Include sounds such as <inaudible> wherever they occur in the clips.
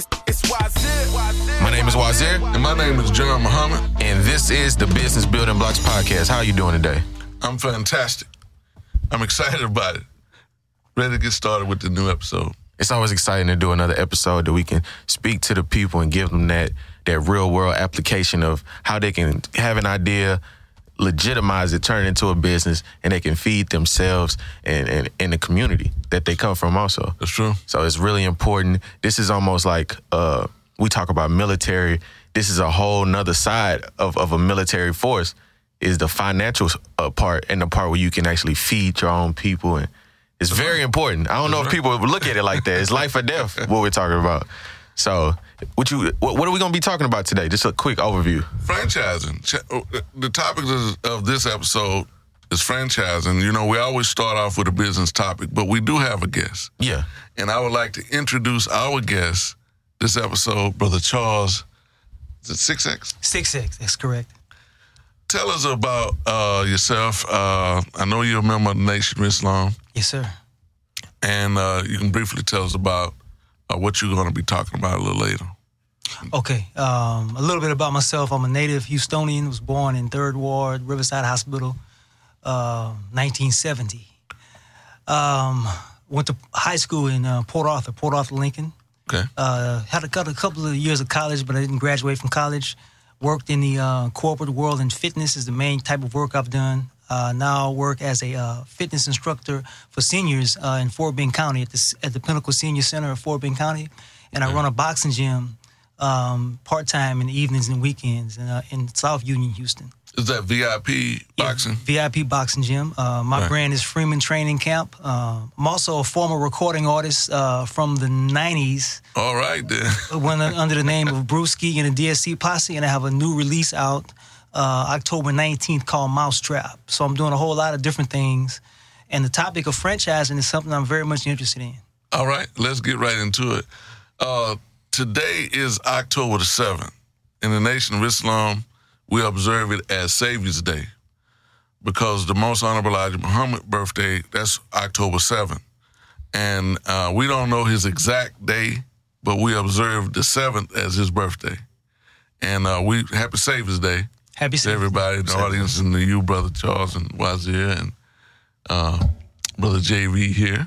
It's, it's Wazir. My name is Wazir, And my name is John Muhammad. and this is the Business Building Blocks podcast. How are you doing today? I'm fantastic. I'm excited about it. Ready to get started with the new episode. It's always exciting to do another episode that we can speak to the people and give them that that real world application of how they can have an idea, legitimize it, turn it into a business, and they can feed themselves and, and, and the community that they come from also. That's true. So it's really important. This is almost like uh, we talk about military. This is a whole nother side of, of a military force is the financial uh, part and the part where you can actually feed your own people. And it's very important. I don't know if people look at it like that. It's life or death what we're talking about. So what you what, what are we going to be talking about today? Just a quick overview. Franchising. Uh, The topic of this episode is franchising. You know, we always start off with a business topic, but we do have a guest. Yeah. And I would like to introduce our guest this episode, Brother Charles. Is it 6X? Six X. That's correct. Tell us about uh, yourself. Uh, I know you're a member of the Nation of Islam, Yes, sir. and uh, you can briefly tell us about uh, what you're going to be talking about a little later. Okay. Um, a little bit about myself. I'm a native Houstonian. Was born in Third Ward, Riverside Hospital, uh, 1970. Um, went to high school in uh, Port Arthur, Port Arthur, Lincoln. Okay. Uh, had a, a couple of years of college, but I didn't graduate from college. Worked in the uh, corporate world, and fitness is the main type of work I've done. Uh, now work as a uh, fitness instructor for seniors uh, in Fort Bend County at the at the Pinnacle Senior Center of Fort Bend County, and I run a boxing gym um, part time in the evenings and weekends in, uh, in South Union, Houston. Is that VIP boxing? Yeah, VIP boxing gym. Uh, my Right. brand is Freeman Training Camp. Uh, I'm also a former recording artist uh, from the '90s All right, then. went under the name of Brewski and the DSC Posse, and I have a new release out uh, October 19th called Mousetrap. So I'm doing a whole lot of different things, and the topic of franchising is something I'm very much interested in. All right, let's get right into it. Uh, today is October the 7th. In the Nation of Islam, we observe it as Savior's Day because the most honorable Elijah Muhammad birthday, that's October 7th. And uh, we don't know his exact day, but we observe the 7th as his birthday. And uh, we happy Savior's Day Happy to everybody in the audience and to you, Brother Charles and Wazir and uh, Brother JV here.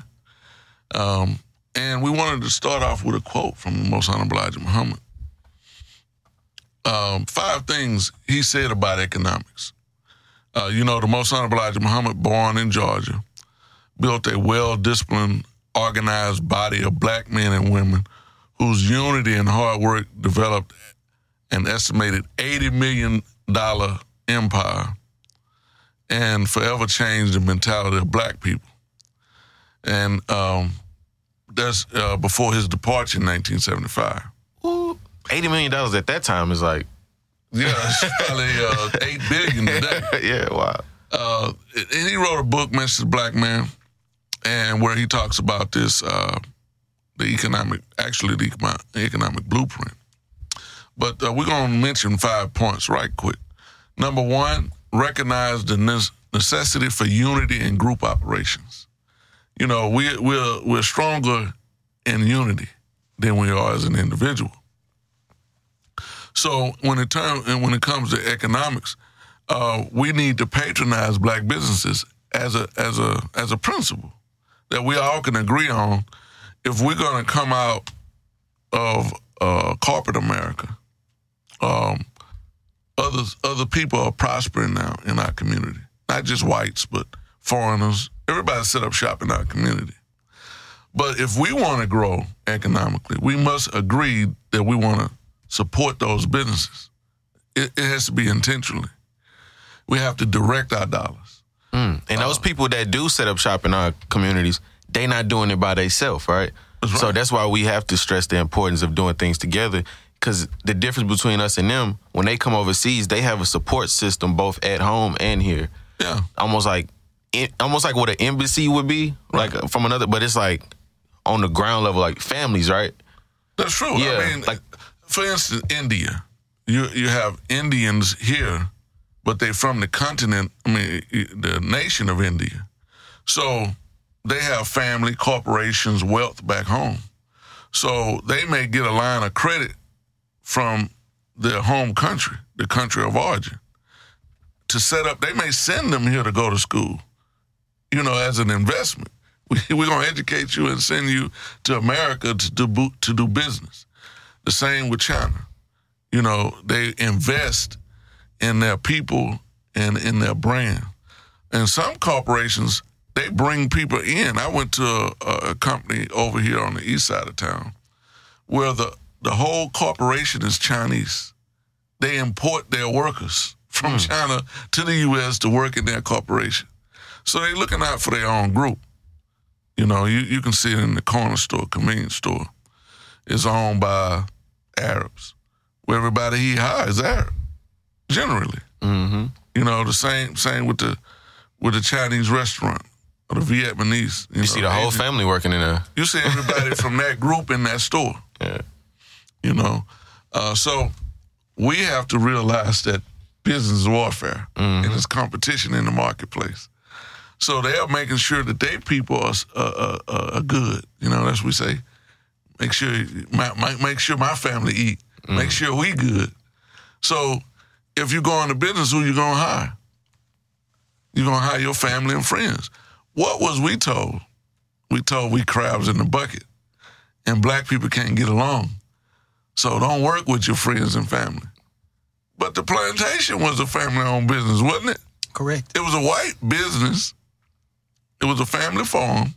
Um, and we wanted to start off with a quote from the Most Honorable Elijah Muhammad. Um, five things he said about economics. Uh, you know, the Most Honorable Elijah Muhammad, born in Georgia, built a well disciplined, organized body of black men and women whose unity and hard work developed an estimated $80 million empire and forever changed the mentality of black people. And um, that's uh, before his departure in 1975. Ooh, $80 million at that time is like, Yeah, it's probably uh, eight billion today. <laughs> yeah, wow. Uh, and he wrote a book, Mr. Black Man, and where he talks about this, uh, the economic, actually the economic blueprint. But uh, we're going to mention five points right quick. Number one, recognize the necessity for unity in group operations. You know, we, we're, we're stronger in unity than we are as an individual. So when it term, and when it comes to economics, uh, we need to patronize black businesses as a as a as a principle that we all can agree on. If we're going to come out of uh, corporate America, um, others other people are prospering now in our community, not just whites but foreigners. Everybody set up shop in our community. But if we want to grow economically, we must agree that we want to support those businesses. It, it has to be intentionally. We have to direct our dollars. And those people that do set up shop in our communities, they not doing it by themselves, right? That's So that's why we have to stress the importance of doing things together. Because the difference between us and them, when they come overseas, they have a support system both at home and here. Yeah. Almost like, almost like what an embassy would be, like uh, from another. But it's like on the ground level, like families, right? That's true. Yeah, I mean, like- for instance, India. You you have Indians here, but they're from the continent. I mean, the nation of India. So they have family, corporations, wealth back home. So they may get a line of credit from their home country, the country of origin, to set up. They may send them here to go to school, you know, as an investment. <laughs> We, we're going to educate you and send you to America to do, to do business. The same with China. You know, they invest in their people and in their brand. And some corporations, they bring people in. I went to a, a company over here on the east side of town where the, the whole corporation is Chinese. They import their workers from China to the U.S. to work in their corporation. So they're looking out for their own group. You know, you, you can see it in the corner store, convenience store. It's owned by Arabs. Where everybody he hires is Arab, generally. Mm-hmm. You know, the same same with the with the Chinese restaurant or the Vietnamese. You see the whole Asian- family working in there. You see everybody <laughs> from that group in that store. Yeah. You know, uh, so we have to realize that business is warfare and it's competition in the marketplace. So they are making sure that their people are, uh, uh, are good. You know, that's what we say. Make sure my, my, make sure my family eat. Make sure we good. So if you go into business, who you gonna hire? You're gonna hire your family and friends. What was we told? We told we crabs in the bucket, and black people can't get along. So don't work with your friends and family. But the plantation was a family-owned business, wasn't it? Correct. It was a white business. It was a family farm.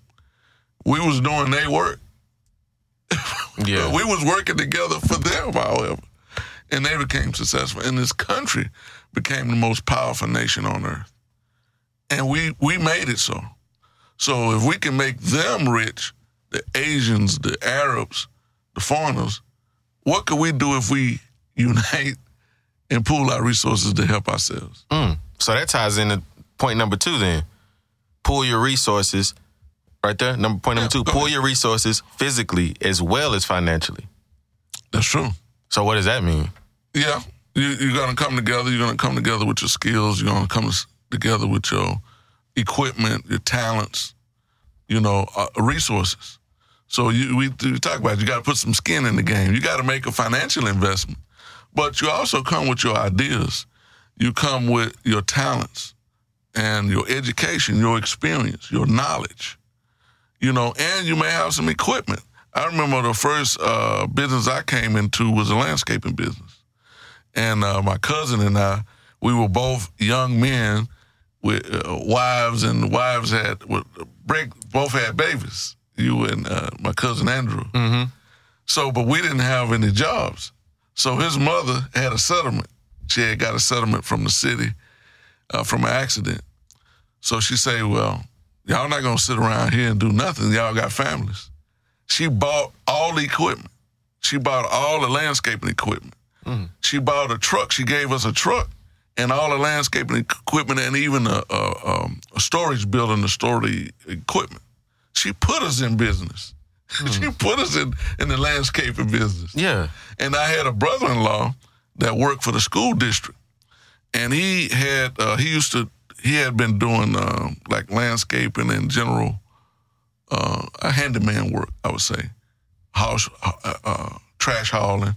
We was doing their work. <laughs> Yeah. We was working together for them, however. And they became successful. And this country became the most powerful nation on earth. And we we made it so. So if we can make them rich, the Asians, the Arabs, the foreigners, what could we do if we <laughs> unite and pool our resources to help ourselves? Mm. So that ties into point number two then. Pull your resources. Right there. Number point number Yeah, two. Pull ahead. your resources physically as well as financially. That's true. So what does that mean? Yeah, you, you're gonna come together. You're gonna come together with your skills. You're gonna come together with your equipment, your talents, you know, uh, resources. So you we, we talk about it, you got to put some skin in the game. You got to make a financial investment, but you also come with your ideas. You come with your talents and your education, your experience, your knowledge. You know, and you may have some equipment. I remember the first uh, business I came into was a landscaping business and uh, my cousin and I, we were both young men with uh, wives, and the wives had both had babies. You and uh, my cousin Andrew. Mm-hmm. So, but we didn't have any jobs. So his mother had a settlement. She had got a settlement from the city uh, from an accident. So she said, "Well, y'all not gonna sit around here and do nothing. Y'all got families." She bought all the equipment. She bought all the landscaping equipment. She bought a truck. She gave us a truck and all the landscaping equipment and even a, a, um, a storage building to store the equipment. She put us in business. <laughs> she put us in, in the landscaping business. Yeah. And I had a brother-in-law that worked for the school district, and he had uh, he used to he had been doing uh, like landscaping and general uh, handyman work, I would say, house uh, uh, trash hauling.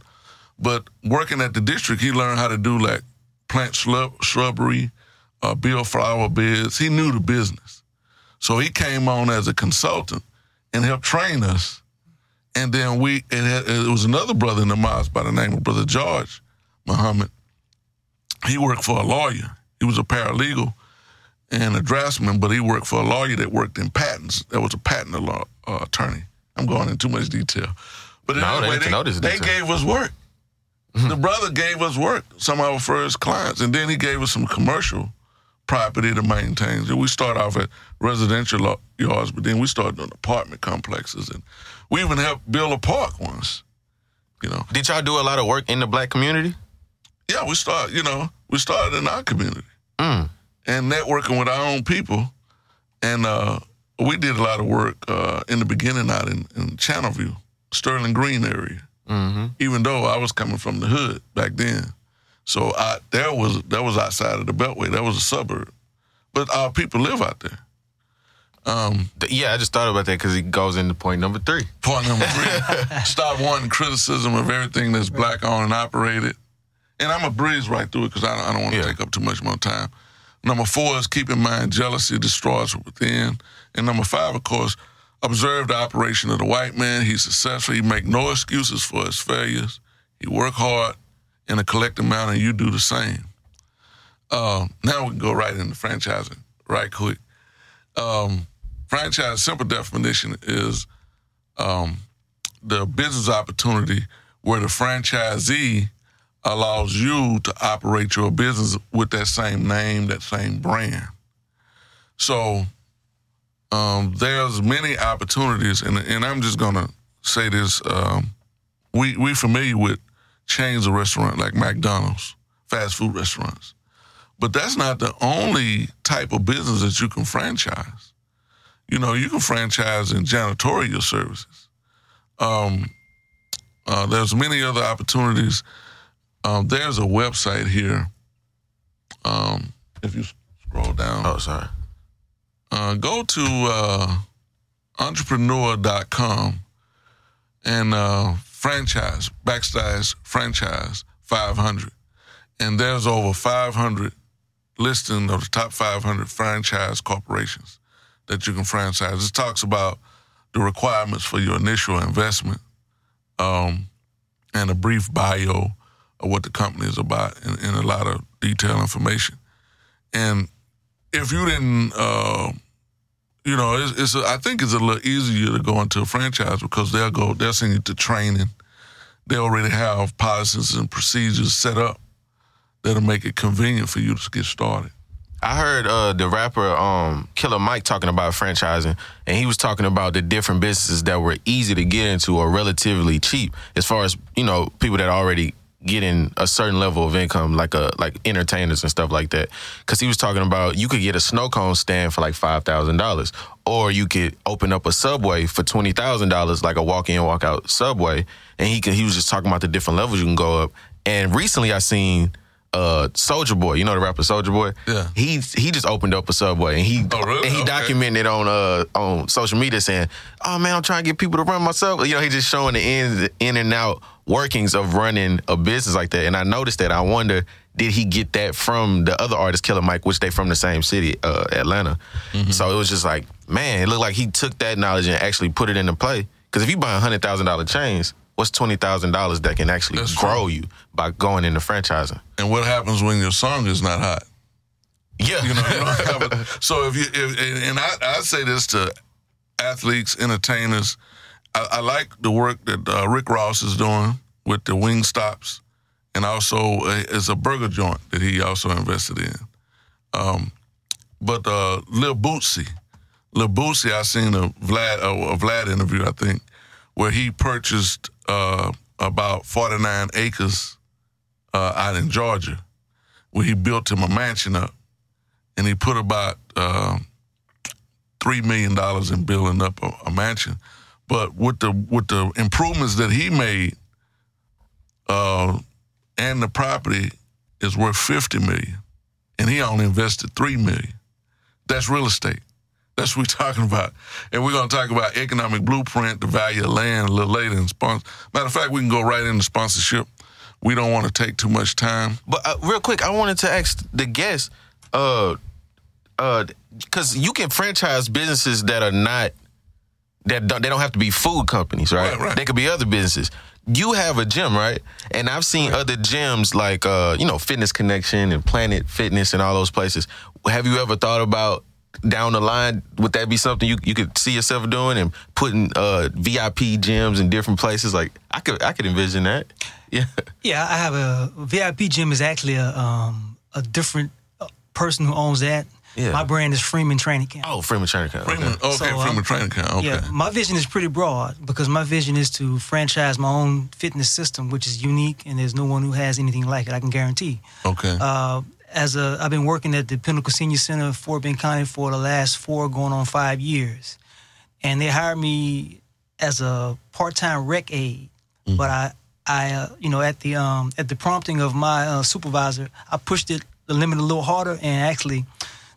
But working at the district, he learned how to do like plant shrub, shrubbery, uh, build flower beds. He knew the business, so he came on as a consultant and helped train us. And then we, it, had, it was another brother in the mosque by the name of Brother George Muhammad. He worked for a lawyer. He was a paralegal and a draftsman, but he worked for a lawyer that worked in patents. That was a patent law uh, attorney. I'm going into too much detail. But No, they anyway, know this they gave us work. The brother gave us work, some of our first clients, and then he gave us some commercial property to maintain. We start off at residential yards, but then we start doing apartment complexes, and we even helped build a park once. You know, Did y'all do a lot of work in the black community? yeah, we started. You know, we started in our community Mm. and networking with our own people, and uh, we did a lot of work uh, in the beginning out in, in Channelview, Sterling Green area. Mm-hmm. even though I was coming from the hood back then. So I there was that was outside of the Beltway. That was a suburb, but our people live out there. Um, Yeah, I just thought about that because it goes into point number three. Point number <laughs> three, stop wanting criticism of everything that's black owned and operated. And I'm a breeze right through it because I don't, I don't want to Yeah. take up too much more time. Number four is keep in mind jealousy destroys within. And number five, of course, observe the operation of the white man. He's successful. He make no excuses for his failures. He work hard in a collective manner, and you do the same. Uh, now we can go right into franchising right quick. Um, franchise simple definition is um, the business opportunity where the franchisee allows you to operate your business with that same name, that same brand. So um, there's many opportunities, and and I'm just gonna say this: um, we we familiar with chains of restaurant like McDonald's, fast food restaurants, but that's not the only type of business that you can franchise. You know, you can franchise in janitorial services. Um, uh, there's many other opportunities. Um, there's a website here. Um, if you scroll down, Oh, sorry. uh, go to uh, entrepreneur.com and uh, franchise, backslash franchise 500. And there's over 500 listing of the top 500 franchise corporations that you can franchise. It talks about the requirements for your initial investment um, and a brief bio of what the company is about and, and a lot of detailed information. And if you didn't, uh, you know, it's, it's a, I think it's a little easier to go into a franchise because they'll go, they'll send you to training. They already have policies and procedures set up that'll make it convenient for you to get started. I heard uh, the rapper um, Killer Mike talking about franchising, and he was talking about the different businesses that were easy to get into or relatively cheap, as far as you know, people that already getting a certain level of income, like a like entertainers and stuff like that. Because he was talking about you could get a snow cone stand for like five thousand dollars, or you could open up a subway for twenty thousand dollars, like a walk in walk out subway. And he could, he was just talking about the different levels you can go up. And recently, I seen uh Soulja Boy, you know the rapper Soulja Boy. Yeah. He he just opened up a subway and he Oh, really? and he Okay. documented on uh on social media saying, "Oh man, I'm trying to get people to run my subway." You know, he just showing the in in and out workings of running a business like that. And I noticed that. I wonder, did he get that from the other artist, Killer Mike, which they from the same city, uh, Atlanta? Mm-hmm. So it was just like, man, it looked like he took that knowledge and actually put it into play. Because if you buy hundred thousand dollar chains, what's twenty thousand dollars that can actually That's true. grow you by going into franchising? And what happens when your song is not hot? Yeah, You know, you don't <laughs> have it. So if you, if, and I, I say this to athletes, entertainers, I, I like the work that uh, Rick Ross is doing with the wing stops, and also it's a burger joint that he also invested in. Um, but uh, Lil Boosie, Lil Boosie, I seen a Vlad a Vlad interview, I think, where he purchased uh, about forty nine acres uh, out in Georgia, where he built him a mansion up and he put about uh, three million dollars in building up a, a mansion. But with the with the improvements that he made, uh, and the property is worth fifty million, and he only invested three million. That's real estate. That's what we're <laughs> talking about, and we're to talk about economic blueprint, the value of land a little later. In sponsor, matter of fact, we can go right into sponsorship. We don't want to take too much time. But uh, real quick, I wanted to ask the guest, uh, uh, because you can franchise businesses that are not that don't, they don't have to be food companies, right? Right, right. They could be other businesses. You have a gym, right? And I've seen other gyms like uh, you know, Fitness Connection and Planet Fitness and all those places. Have you ever thought about down the line would that be something you you could see yourself doing and putting uh VIP gyms in different places? Like I could I could envision that. <laughs> Yeah. Yeah, I have a VIP gym is actually a um, a different uh, person who owns that. Yeah. My brand is Freeman Training Camp. Oh, Freeman Training Camp. Freeman, okay, So, Freeman um, Training Camp. Okay. Yeah, my vision is pretty broad because my vision is to franchise my own fitness system, which is unique, and there's no one who has anything like it. I can guarantee. Okay. Uh, as a, I've been working at the Pinnacle Senior Center of Fort Bend County for the last four, going on five years, and they hired me as a part-time rec aide. But I, I, uh, you know, at the um, at the prompting of my uh, supervisor, I pushed it the limit a little harder, and actually,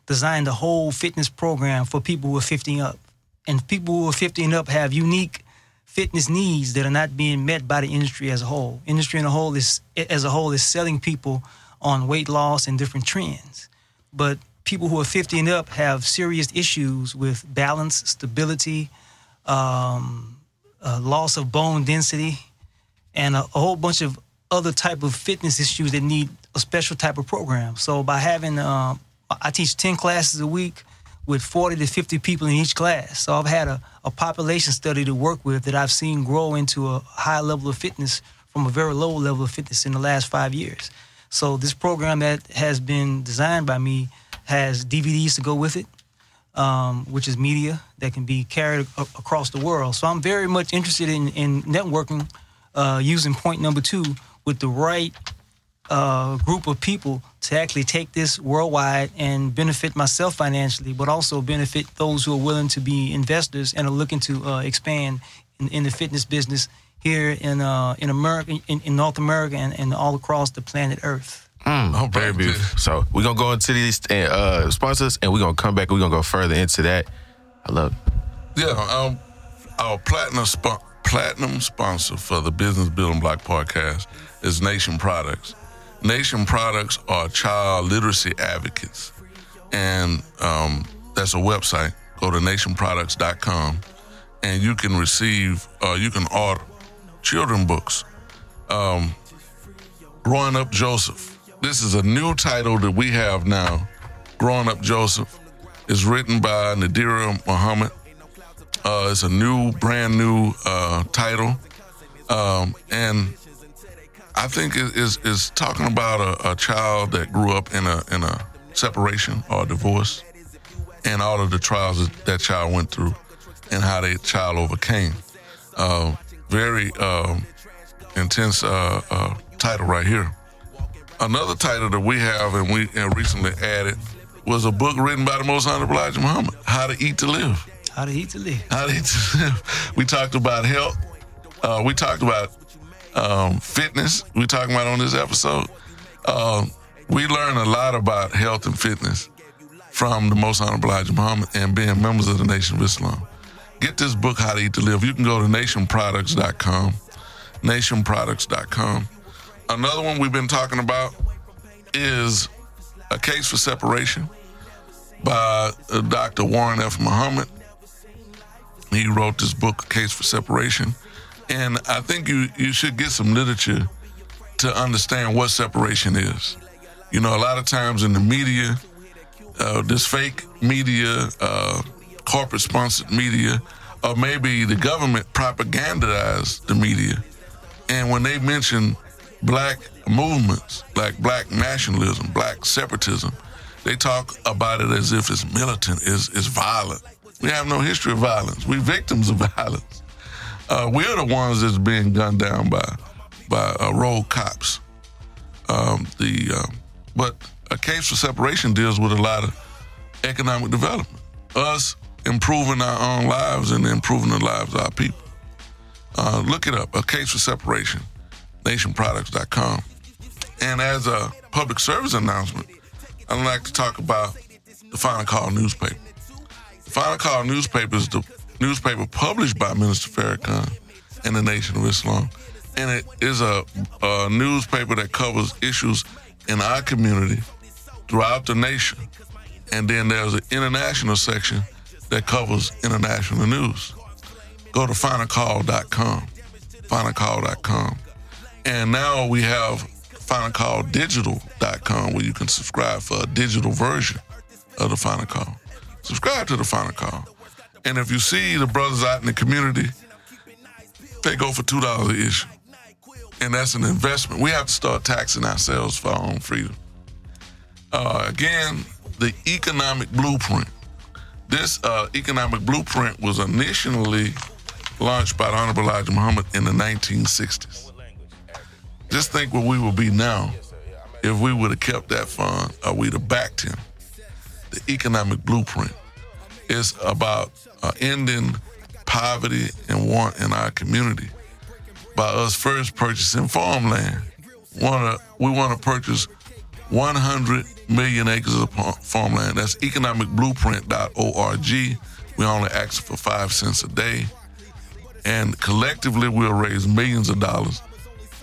designed a whole fitness program for people who are 50 and up. And people who are 50 and up have unique fitness needs that are not being met by the industry as a whole. Industry in a whole is as a whole is selling people on weight loss and different trends. But people who are 50 and up have serious issues with balance, stability, um, uh, loss of bone density, and a, a, whole bunch of other type of fitness issues that need a special type of program. So by having, uh, I teach 10 classes a week with 40 to 50 people in each class. So I've had a, a population study to work with that I've seen grow into a high level of fitness from a very low level of fitness in the last five years. So this program that has been designed by me has DVDs to go with it, um, which is media that can be carried a- across the world. So I'm very much interested in, in networking uh, using point number two with the right uh, group of people to actually take this worldwide and benefit myself financially, but also benefit those who are willing to be investors and are looking to uh, expand in, in, the fitness business here in uh, in America, in, in North America, and, and, all across the planet Earth. Mm, oh, very beautiful. So we're gonna go into these uh, sponsors, and we're gonna come back. We're gonna go further into that. I love. It. Yeah, um, our platinum sp- platinum sponsor for the Business Building Block podcast is Nation Products. Nation Products are child literacy advocates, and um, that's a website. Go to nationproducts.com, and you can receive, uh, you can order children books. Um, Growing Up Joseph. This is a new title that we have now. Growing Up Joseph is written by Nadira Muhammad. Uh, it's a new, brand new uh, title, um, and I think it is is talking about a, a, child that grew up in a in a separation or a divorce, and all of the trials that that child went through, and how that child overcame. Uh, very um, intense uh, uh, title right here. Another title that we have and we and recently added was a book written by the Most Honorable Elijah Muhammad, How to Eat to Live. How to Eat to Live. How to Eat to Live. We talked about health. Uh, we talked about um, fitness we're talking about on this episode. Uh, we learn a lot about health and fitness from the Most Honorable Elijah Muhammad and being members of the Nation of Islam. Get this book, How to Eat to Live. You can go to nationproducts.com, nationproducts.com. Another one we've been talking about is A Case for Separation by uh, Dr. Warren F. Muhammad. He wrote this book, A Case for Separation. And I think you, you should get some literature to understand what separation is. You know, a lot of times in the media, uh, this fake media, uh, corporate sponsored media, or maybe the government propagandized the media. And when they mention black movements, like black nationalism, black separatism, they talk about it as if it's militant, is is violent. We have no history of violence. We're victims of <laughs> violence. Uh, we're the ones that's being gunned down by by uh, rogue cops. Um, the um, but a case for separation deals with a lot of economic development. Us improving our own lives and improving the lives of our people. Uh, look it up. A case for separation. Nationproducts.com. And as a public service announcement, I'd like to talk about the Final Call newspaper. The Final Call newspaper is the newspaper published by Minister Farrakhan and the Nation of Islam. And it is a, a newspaper that covers issues in our community throughout the nation. And then there's an international section that covers international news. Go to finalcall.com, finalcall.com. And now we have finalcalldigital.com where you can subscribe for a digital version of the Final Call. Subscribe to the Final Call. And if you see the brothers out in the community, they go for $2 a issue. And that's an investment. We have to start taxing ourselves for our own freedom. Uh, again, the economic blueprint. This uh, economic blueprint was initially launched by the Honorable Elijah Muhammad in the 1960s. Just think where we would be now if we would have kept that fund or we'd have backed him. The economic blueprint is about uh, ending poverty and want in our community by us first purchasing farmland. Wanna, we want to purchase 100 million acres of farmland. That's economicblueprint.org. We only ask for five cents a day. And collectively, we'll raise millions of dollars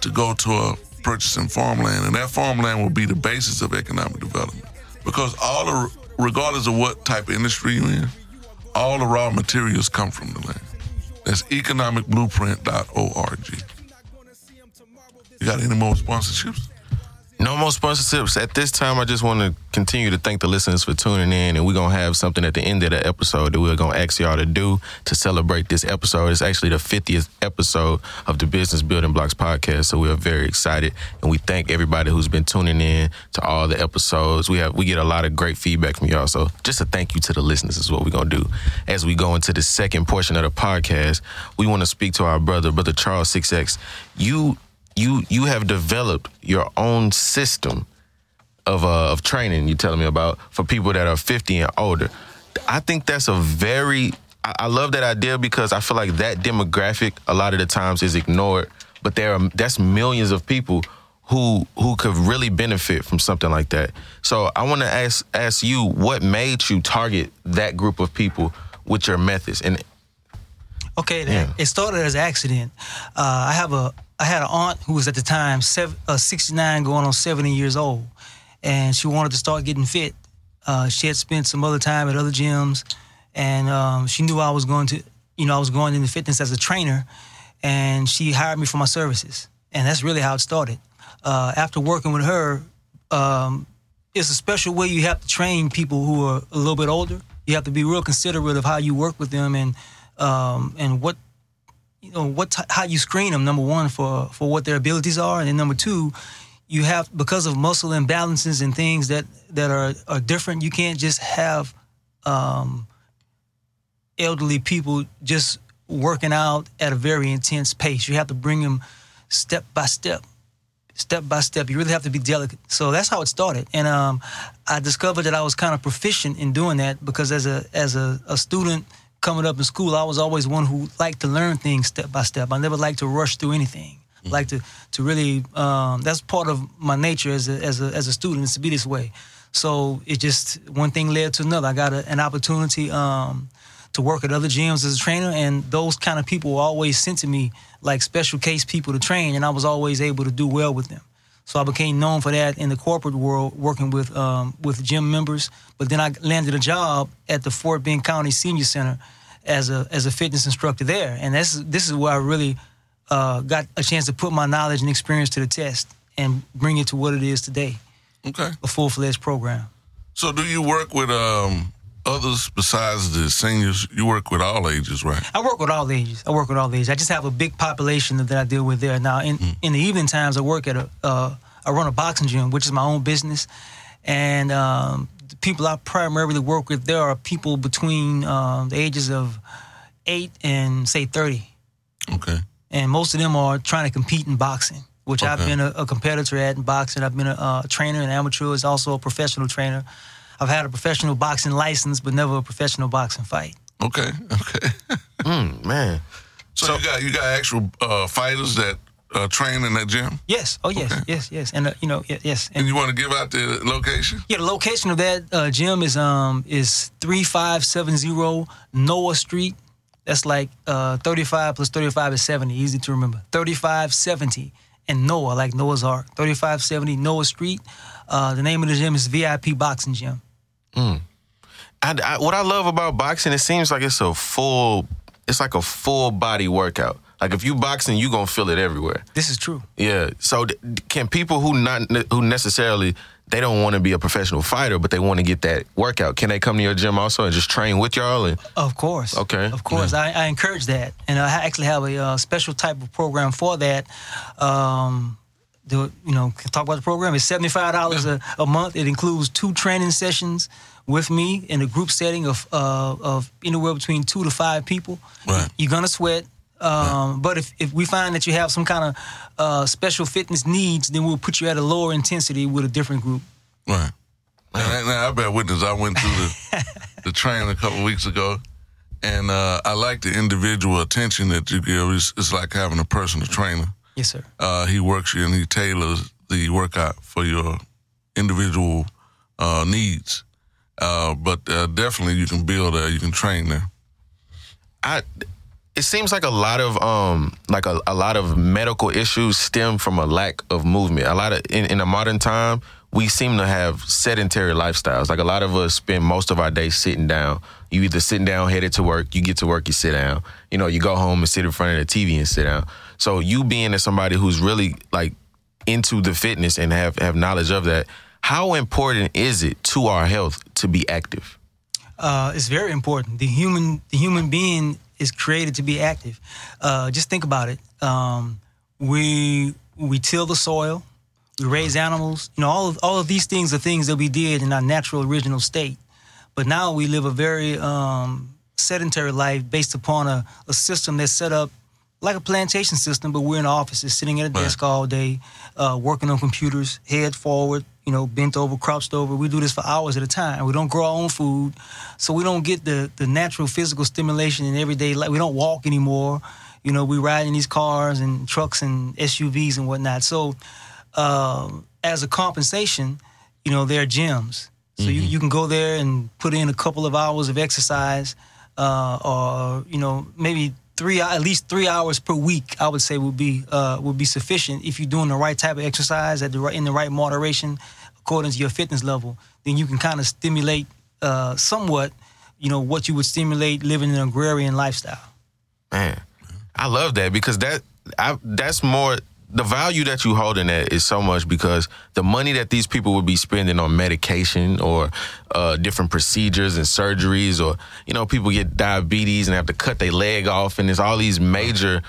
to go to a purchasing farmland. And that farmland will be the basis of economic development. Because all the, regardless of what type of industry you're in, all the raw materials come from the land. That's economicblueprint.org. You got any more sponsorships? No more sponsorships. At this time, I just want to continue to thank the listeners for tuning in. And we're going to have something at the end of the episode that we're going to ask y'all to do to celebrate this episode. It's actually the 50th episode of the Business Building Blocks podcast. So we are very excited. And we thank everybody who's been tuning in to all the episodes. We have we get a lot of great feedback from y'all. So just a thank you to the listeners is what we're going to do. As we go into the second portion of the podcast, we want to speak to our brother, Brother Charles 6X. You you you have developed your own system of uh, of training you're telling me about for people that are 50 and older. I think that's a very I, I love that idea because I feel like that demographic a lot of the times is ignored, but there are that's millions of people who who could really benefit from something like that. So I want to ask ask you what made you target that group of people with your methods and Okay, that- Yeah. it started as an accident. Uh, I have a I had an aunt who was at the time sev- uh, 69, going on 70 years old, and she wanted to start getting fit. Uh, she had spent some other time at other gyms, and um, she knew I was going to, you know, I was going into fitness as a trainer, and she hired me for my services, and that's really how it started. Uh, after working with her, um, it's a special way you have to train people who are a little bit older. You have to be real considerate of how you work with them and um, and what you know what t- how you screen them. Number one for for what their abilities are, and then number two, you have because of muscle imbalances and things that that are are different. You can't just have um, elderly people just working out at a very intense pace. You have to bring them step by step step by step. You really have to be delicate. So that's how it started. And um, I discovered that I was kind of proficient in doing that because as a as a, a student coming up in school, I was always one who liked to learn things step by step. I never liked to rush through anything. Like to to really um, that's part of my nature as a, as a as a student is to be this way. So it just one thing led to another. I got a, an opportunity um, to work at other gyms as a trainer, and those kind of people were always sent to me like special case people to train, and I was always able to do well with them. So I became known for that in the corporate world, working with um, with gym members. But then I landed a job at the Fort Bend County Senior Center as a as a fitness instructor there, and this is this is where I really uh, got a chance to put my knowledge and experience to the test and bring it to what it is today, Okay. a full fledged program. So do you work with um, others besides the seniors? You work with all ages, right? I work with all ages. I work with all ages. I just have a big population that I deal with there. Now, in, in the evening times, I work at a, uh, I run a boxing gym, which is my own business. And um, the people I primarily work with, there are people between um, the ages of eight and say 30. Okay. And most of them are trying to compete in boxing, which I've been a, a competitor at in boxing. I've been a, uh trainer and amateur, is also a professional trainer. I've had a professional boxing license, but never a professional boxing fight. Okay. Okay. <laughs> mm, man. So, you got you got actual uh, fighters that uh, train in that gym, Yes. Oh, yes. Okay. Yes. Yes. And uh, you know, yes. And and you want to give out the location? yeah, the location of that uh, gym is um is three five seven zero Noah Street. That's like uh, thirty five plus thirty five is seventy. Easy to remember. Thirty five seventy and Noah, like Noah's Ark. Thirty five seventy Noah Street. Uh, the name of the gym is VIP Boxing Gym. I, I- what I love about boxing, it seems like it's a full, it's like a full body workout. Like if you boxing, you gonna feel it everywhere. This is true. Yeah. So th- can people who not who necessarily they don't want to be a professional fighter, but they want to get that workout, can they come to your gym also and just train with y'all? And Of course. Okay. Of course. I, I encourage that. And I actually have a uh, special type of program for that. Um, the, you know, talk about the program. It's $75 a, a month. It includes two training sessions with me in a group setting of, uh, of anywhere between two to five people. Right. You're going to sweat. Um, But if, if we find that you have some kind of uh, special fitness needs, then we'll put you at a lower intensity with a different group. Right. And, now I bear witness. I went through the <laughs> the training a couple weeks ago, and uh, I like the individual attention that you give. It's, it's like having a personal trainer. Yes, sir. Uh, he works you and he tailors the workout for your individual uh, needs. Uh, but uh, definitely, you can build there. You can train there. I it seems like a lot of um like a, a lot of medical issues stem from a lack of movement. A lot of in, in a modern time, we seem to have sedentary lifestyles. Like a lot of us spend most of our day sitting down. You either sitting down, headed to work, you get to work, you sit down. You know, you go home and sit in front of the TV and sit down. So you being as somebody who's really like into the fitness and have have knowledge of that, how important is it to our health to be active? Uh, it's very important. The human the human being is created to be active. Uh, just think about it. Um, we we till the soil, we raise animals. You know, all of, all of these things are things that we did in our natural original state. But now we live a very um, sedentary life based upon a, a system that's set up like a plantation system, but we're in offices, sitting at a desk all day, uh, working on computers, head forward, you know, bent over, crouched over. We do this for hours at a time. We don't grow our own food, so we don't get the the natural physical stimulation in everyday life. We don't walk anymore. You know, we ride in these cars and trucks and SUVs and whatnot. So, uh, as a compensation, you know, there are gyms. So you, you can go there and put in a couple of hours of exercise, uh, or you know, maybe three at least three hours per week. I would say would be uh, would be sufficient if you're doing the right type of exercise at the right in the right moderation, according to your fitness level. Then you can kind of stimulate uh, somewhat, you know, what you would stimulate living an agrarian lifestyle. Man, I love that because that I, that's more the value that you hold in that is so much because the money that these people would be spending on medication or uh, different procedures and surgeries or you know people get diabetes and have to cut their leg off and there's all these major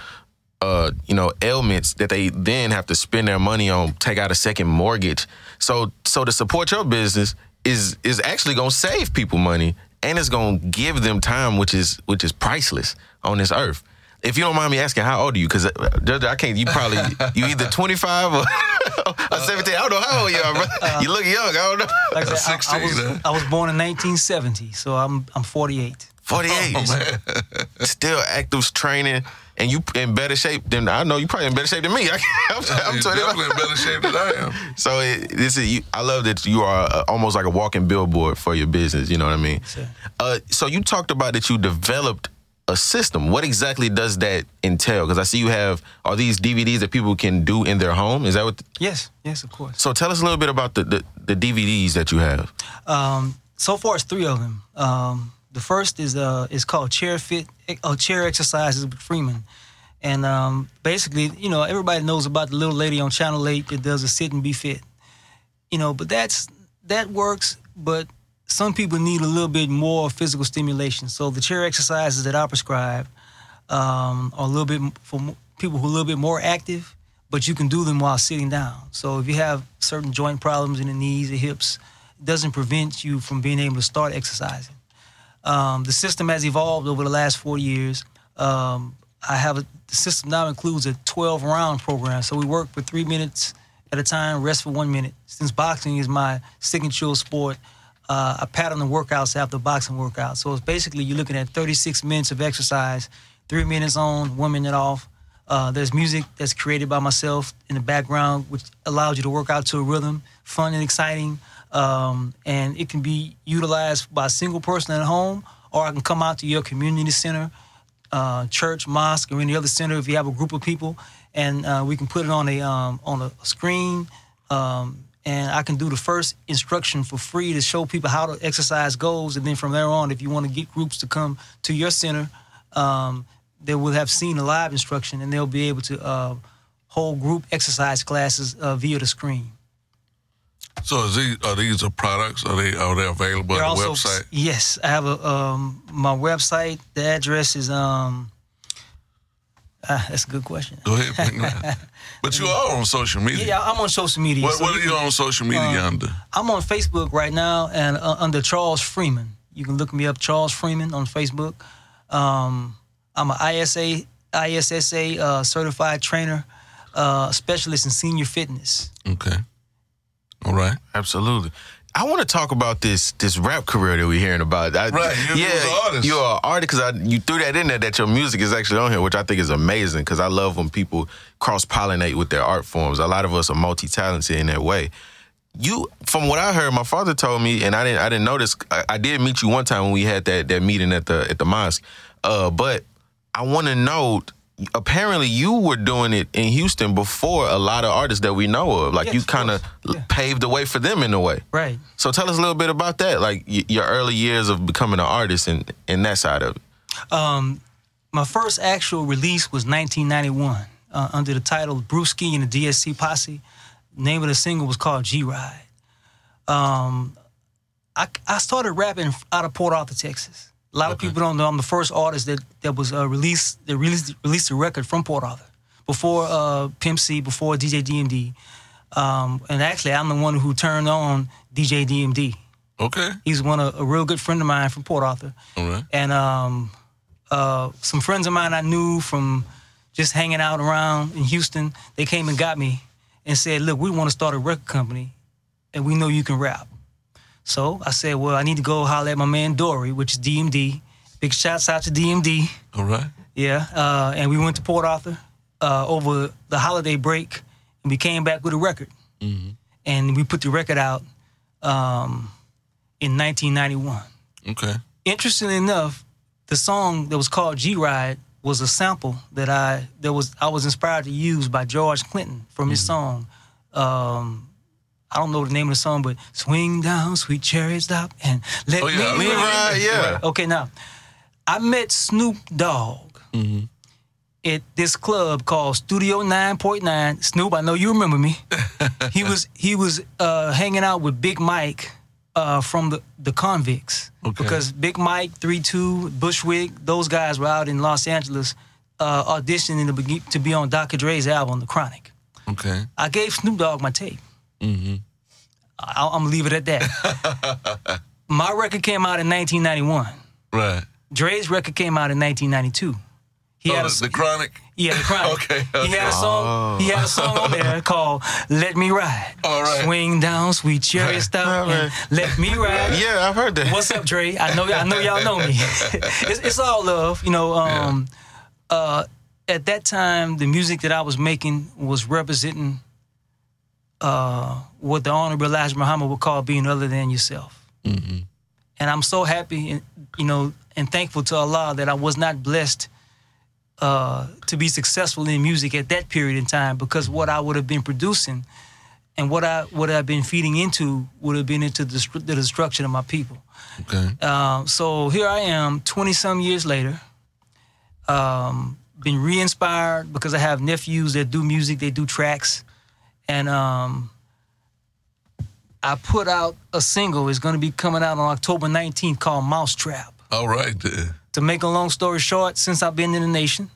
uh, you know ailments that they then have to spend their money on take out a second mortgage. So so to support your business is is actually to save people money and it's to give them time which is which is priceless on this earth if you don't mind me asking, how old are you? Because I can't. You probably <laughs> you either twenty five or, <laughs> or seventeen. I don't know how old you are, bro. you look young. I don't know. Like I, said, I, I, was, huh? I was born in 1970, so I'm I'm 48. Forty eight. Oh. <laughs> Still active training, and you in better shape than I know. You probably in better shape than me. I, I'm, I'm You're 25. definitely in better shape than I am. So it, this is. You, I love that you are uh, almost like a walking billboard for your business. You know what I mean? Sir. Uh, so you talked about that you developed a system. What exactly does that entail? Because I see you have are these DVDs that people can do in their home. Is that what? Yes, yes, of course. So tell us a little bit about the the, the DVDs that you have. Um, so far, it's three of them. Um, the first is uh, is called Chair Fit, uh, Chair Exercises with Freeman, and um, basically, you know, everybody knows about the little lady on Channel Eight that does a sit and be fit. You know, but that's that works, but some people need a little bit more physical stimulation. So the chair exercises that I prescribe um, are a little bit for people who are a little bit more active, but you can do them while sitting down. So if you have certain joint problems in the knees, the hips, it doesn't prevent you from being able to start exercising. Um, the system has evolved over the last four years. Um, I have a, the system now includes a 12 round program. So we work for three minutes at a time, rest for one minute. Since boxing is my signature sport, uh, I pattern the workouts after boxing workouts. So it's basically you're looking at 36 minutes of exercise, three minutes on, one minute off. Uh, there's music that's created by myself in the background, which allows you to work out to a rhythm, fun and exciting. Um, and it can be utilized by a single person at home, or I can come out to your community center, uh, church, mosque, or any other center if you have a group of people, and uh, we can put it on a um, on a screen. Um, and I can do the first instruction for free to show people how to exercise goals. and then from there on, if you want to get groups to come to your center, um, they will have seen a live instruction, and they'll be able to uh, hold group exercise classes uh, via the screen. So is these are these are products? Are they are they available They're on the also- website? Yes, I have a um, my website. The address is um. Ah, that's a good question. Go ahead. bring it <laughs> but you are on social media. Yeah, I'm on social media. What, so what are you you can- on social media uh, under? I'm on Facebook right now and uh, under Charles Freeman. You can look me up, Charles Freeman, on Facebook. Um, I'm an ISA, ISSA uh, certified trainer, uh, specialist in senior fitness. Okay. All right. Absolutely. I want to talk about this this rap career that we're hearing about. I, Right, you- you're yeah, an artist. You're an artist because you threw that in there that your music is actually on here, which I think is amazing because I love when people cross pollinate with their art forms. A lot of us are multi talented in that way. you from what I heard, my father told me, and I didn't I didn't notice. I, I did meet you one time when we had that that meeting at the at the mosque. Uh, but I want to know. Apparently, you were doing it in Houston before a lot of artists that we know of. Like Yes, you kind of. Yeah. paved the way for them in a way. Right. So tell us a little bit about that, like y- your early years of becoming an artist and and that side of it. Um, my first actual release was 1991 uh, under the title Brewski and the DSC Posse. name of the single was called G Ride. Um, I, I started rapping out of Port Arthur, Texas. A lot of people don't know I'm the first artist that that was uh, released that released released a record from Port Arthur before uh, Pimp C, before DJ DMD, um, and actually I'm the one who turned on DJ DMD. Okay. He's one of, a real good friend of mine from Port Arthur All right. and um, uh, some friends of mine I knew from just hanging out around in Houston, they came and got me and said, "Look, we want to start a record company, and we know you can rap." So I said, "Well, I need to go holler at my man Dory, which is DMD. Big shouts out to DMD. All right. Yeah, uh, and we went to Port Arthur uh, over the holiday break, and we came back with a record, and we put the record out um, in 1991." Okay. interestingly enough, the song that was called G Ride was a sample that I that was I was inspired to use by George Clinton from his song. Um, I don't know the name of the song, but swing down, sweet chariot, stop and let Oh, yeah, I me remember Right, yeah. Okay, now I met Snoop Dogg at this club called Studio Nine Point Nine. Snoop, I know you remember me. <laughs> he was he was uh, hanging out with Big Mike uh, from the the Convicts Okay. because Big Mike, Three Two, Bushwick, those guys were out in Los Angeles uh, auditioning to be, to be on Dr. Dre's album, The Chronic. Okay. I gave Snoop Dogg my tape. Mm-hmm. I, I'm gonna leave it at that. <laughs> my record came out in 1991. Right. Dre's record came out in 1992. He Oh, had a, the, chronic. yeah, the Chronic. <laughs> Okay, He had a song. He had a song on there called "Let Me Ride." All right. Swing down, sweet Right. stop, right. let me ride. <laughs> Yeah, I've heard that. What's up, Dre? I know, I know y'all know me. it's, it's all love, you know. Um, uh, at that time, the music that I was making was representing uh, what the Honorable Elijah Muhammad would call being other than yourself. Mm-hmm. And I'm so happy, and you know, and thankful to Allah that I was not blessed uh, to be successful in music at that period in time because what I would have been producing and what I what I've been feeding into would have been into the, the destruction of my people. Okay. Um, so here I am, 20 some years later. Um, been re inspired because I have nephews that do music, they do tracks. And um, I put out a single, it's going to be coming out on October 19th called Mousetrap. All right. To make a long story short, since I've been in the nation,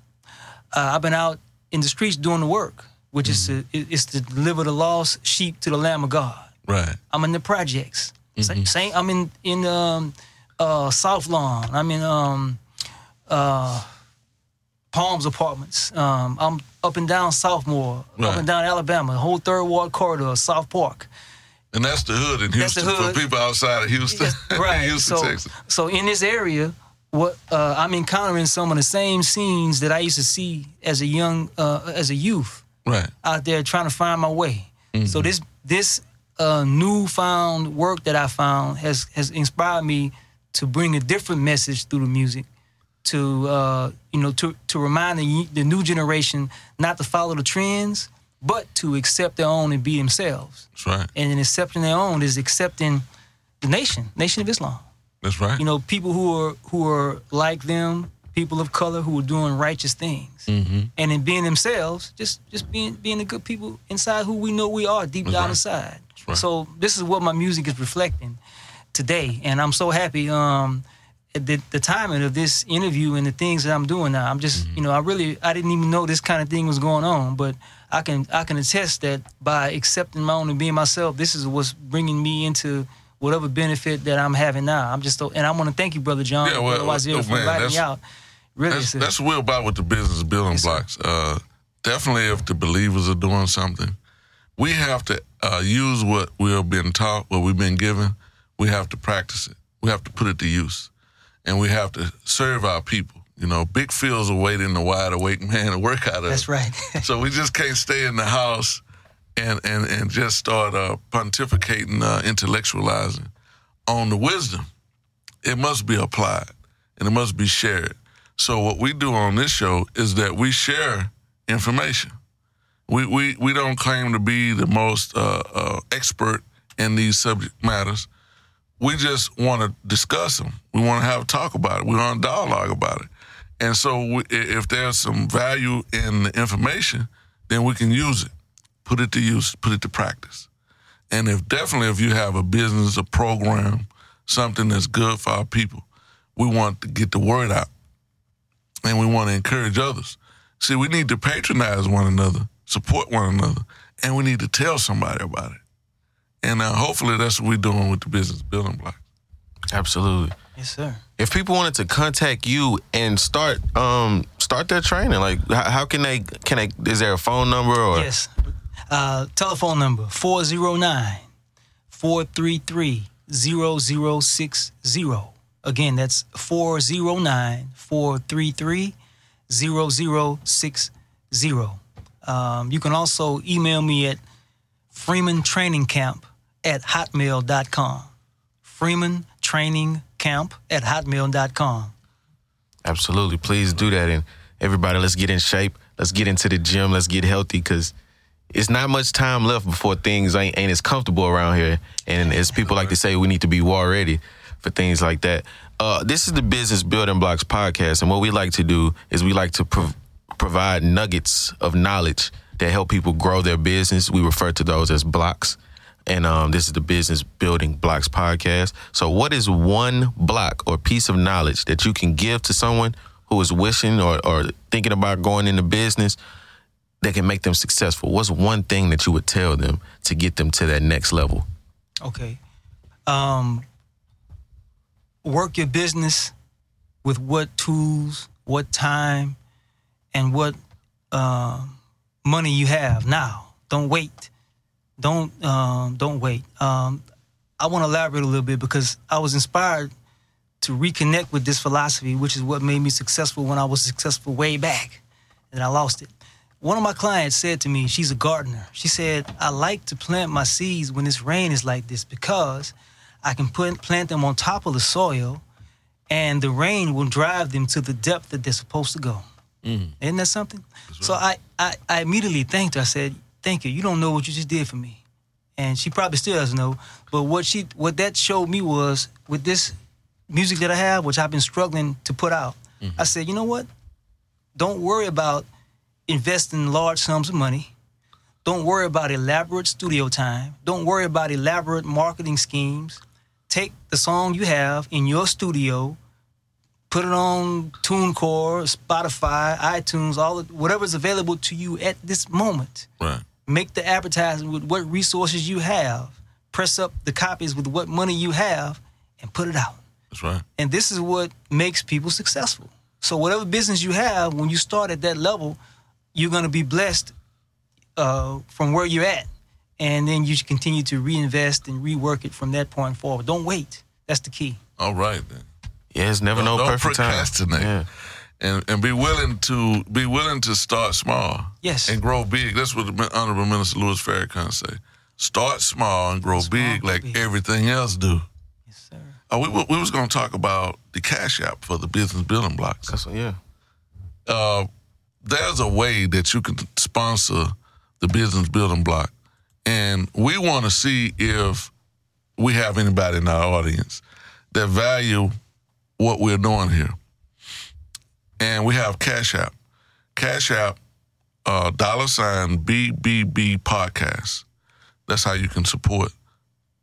uh, I've been out in the streets doing the work, which is to is to deliver the lost sheep to the Lamb of God. Right. I'm in the projects. Same, same. I'm in in um, uh, South Lawn. I'm in um, uh, Palms Apartments. Um, I'm up and down Southmore, up and down Alabama, the whole Third Ward corridor, South Park. And that's the hood in That's the Houston hood. for people outside of Houston. <laughs> right. Houston, so, Texas. so in this area, what uh, I'm encountering some of the same scenes that I used to see as a young, uh, as a youth. Right. out there trying to find my way. So this this uh, newfound work that I found has has inspired me to bring a different message through the music, to uh, you know to to remind the, the new generation not to follow the trends, but to accept their own and be themselves. That's right. And in accepting their own is accepting the nation, Nation of Islam. That's right. You know, people who are who are like them, people of color who are doing righteous things mm-hmm. and in being themselves, just just being being the good people inside who we know we are deep That's down right. inside. right. So this is what my music is reflecting today, and I'm so happy. Um, the, the timing of this interview and the things that I'm doing now, I'm just Mm-hmm. you know I really I didn't even know this kind of thing was going on, but I can I can attest that by accepting my own and being myself, this is what's bringing me into whatever benefit that I'm having now. I'm just and I want to thank you, brother John, Yeah, well, Brother Wazir, oh, for inviting me out. Really, That's, that's what we're about with the business building Yes, blocks. Uh, definitely, if the believers are doing something, we have to uh, use what we're being taught, what we've been given. We have to practice it. We have to put it to use, and we have to serve our people. You know, big fields are waiting the wide awake man to work out of. that's right. <laughs> So we just can't stay in the house and and and just start uh, pontificating, uh, intellectualizing on the wisdom, it must be applied and it must be shared. So what we do on this show is that we share information. We we we don't claim to be the most uh, uh, expert in these subject matters. We just want to discuss them. We want to have a talk about it. We want to dialogue about it. And so, we, if there's some value in the information, then we can use it, put it to use, put it to practice. And if definitely if you have a business, a program, something that's good for our people, we want to get the word out, and we want to encourage others. See, we need to patronize one another, support one another, and we need to tell somebody about it. And uh, hopefully, that's what we're doing with the business building block. Absolutely. Yes, sir. If people wanted to contact you and start um start their training, like how, how can they can they is there a phone number or Yes. Uh, telephone number 409 433 0060. Again, that's 409 433 0060. Um, you can also email me at Freeman Training Camp at hotmail.com. Freeman Training Camp at hotmail.com. Absolutely. Please do that. And everybody, let's get in shape. Let's get into the gym. Let's get healthy because it's not much time left before things ain't, ain't as comfortable around here. And as people like to say, we need to be war ready for things like that. Uh, this is the Business Building Blocks podcast. And what we like to do is we like to prov- provide nuggets of knowledge that help people grow their business. We refer to those as blocks. And um, this is the Business Building Blocks podcast. So, what is one block or piece of knowledge that you can give to someone who is wishing or, or thinking about going into business that can make them successful? What's one thing that you would tell them to get them to that next level? Okay. Um, work your business with what tools, what time, and what uh, money you have now. Don't wait. Don't um, don't wait. Um, I want to elaborate a little bit because I was inspired to reconnect with this philosophy, which is what made me successful when I was successful way back, and I lost it. One of my clients said to me, she's a gardener. She said, I like to plant my seeds when this rain is like this because I can put, plant them on top of the soil and the rain will drive them to the depth that they're supposed to go. Isn't that something? So I, I, I immediately thanked her. I said, Thank you. You don't know what you just did for me. And she probably still doesn't know. But what she what that showed me was with this music that I have, which I've been struggling to put out, mm-hmm. I said, you know what? Don't worry about investing large sums of money. Don't worry about elaborate studio time. Don't worry about elaborate marketing schemes. Take the song you have in your studio, put it on TuneCore, Spotify, iTunes, all of, whatever's available to you at this moment. Right. Make the advertising with what resources you have. Press up the copies with what money you have, and put it out. That's right. And this is what makes people successful. So whatever business you have, when you start at that level, you're going to be blessed uh, from where you're at, and then you should continue to reinvest and rework it from that point forward. Don't wait. That's the key. All right then. Yeah, it's never Don't- no don't perfect time. procrastinate. Yeah. And and be willing to be willing to start small. Yes. And grow big. That's what the Honorable Minister Louis Farrakhan say. Start small and grow Small, big like big. everything else do. Yes, sir. Uh, we, wa- we was going to talk about the cash app for the business building blocks. That's yeah. uh, there's a way that you can sponsor the business building block. And we want to see if we have anybody in our audience that value what we're doing here. And we have Cash App. Cash App, uh, dollar sign BBB podcast. That's how you can support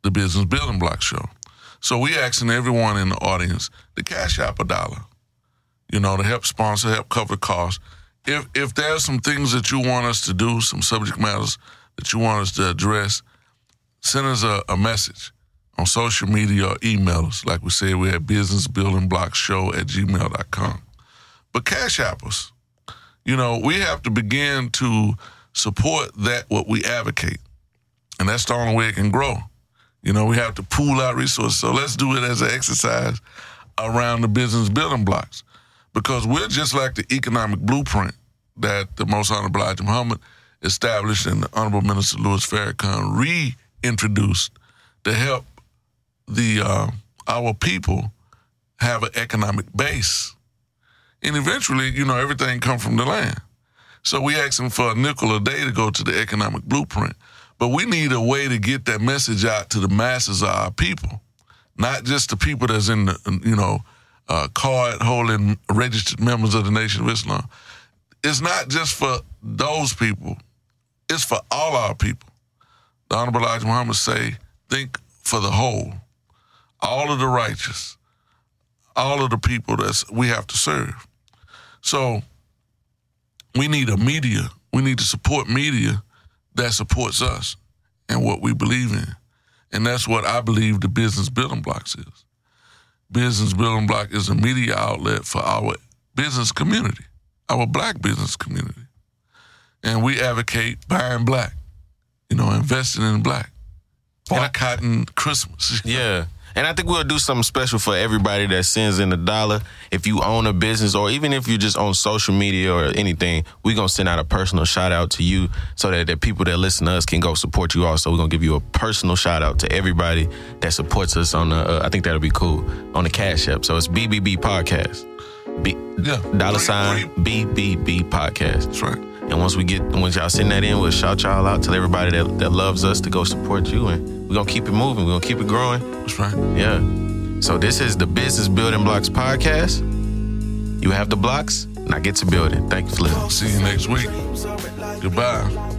the Business Building Block Show. So we asking everyone in the audience to cash app a dollar you know, to help sponsor, help cover costs. If if there's some things that you want us to do, some subject matters that you want us to address, send us a, a message on social media or email us. Like we said, we have businessbuildingblockshow at gmail.com. But cash apples. You know, we have to begin to support that what we advocate. And that's the only way it can grow. You know, we have to pool our resources. So let's do it as an exercise around the business building blocks because we're just like the economic blueprint that the Most Honorable Elijah Muhammad established and the Honorable Minister Louis Farrakhan reintroduced to help the uh, our people have an economic base. And eventually, you know, everything come from the land. So we asking for a nickel a day to go to the economic blueprint. But we need a way to get that message out to the masses of our people, not just the people that's in the, you know, uh, card holding registered members of the Nation of Islam. It's not just for those people. It's for all our people. The Honorable Elijah Muhammad say, think for the whole, all of the righteous, all of the people that we have to serve. So we need a media. We need to support media that supports us and what we believe in. And that's what I believe the business building blocks is. Business Building Block is a media outlet for our business community, our black business community. And we advocate buying black, you know, investing in black, boycotting Christmas. <laughs> Yeah. And I think we'll do something special for everybody that sends in a dollar. If you own a business or even if you just own social media or anything, we're going to send out a personal shout out to you so that the people that listen to us can go support you also. We're going to give you a personal shout out to everybody that supports us on the, uh, I think that'll be cool, on the Cash App. So it's BBB Podcast. B, Yeah. Dollar sign BBB Podcast. That's right. And once we get, once y'all send that in, we'll shout y'all out, tell everybody that, that loves us to go support you. And we're going to keep it moving. We're going to keep it growing. That's right. Yeah. So this is the Business Building Blocks podcast. You have the blocks, now get to building. Thank you, Flip. See you next week. Goodbye.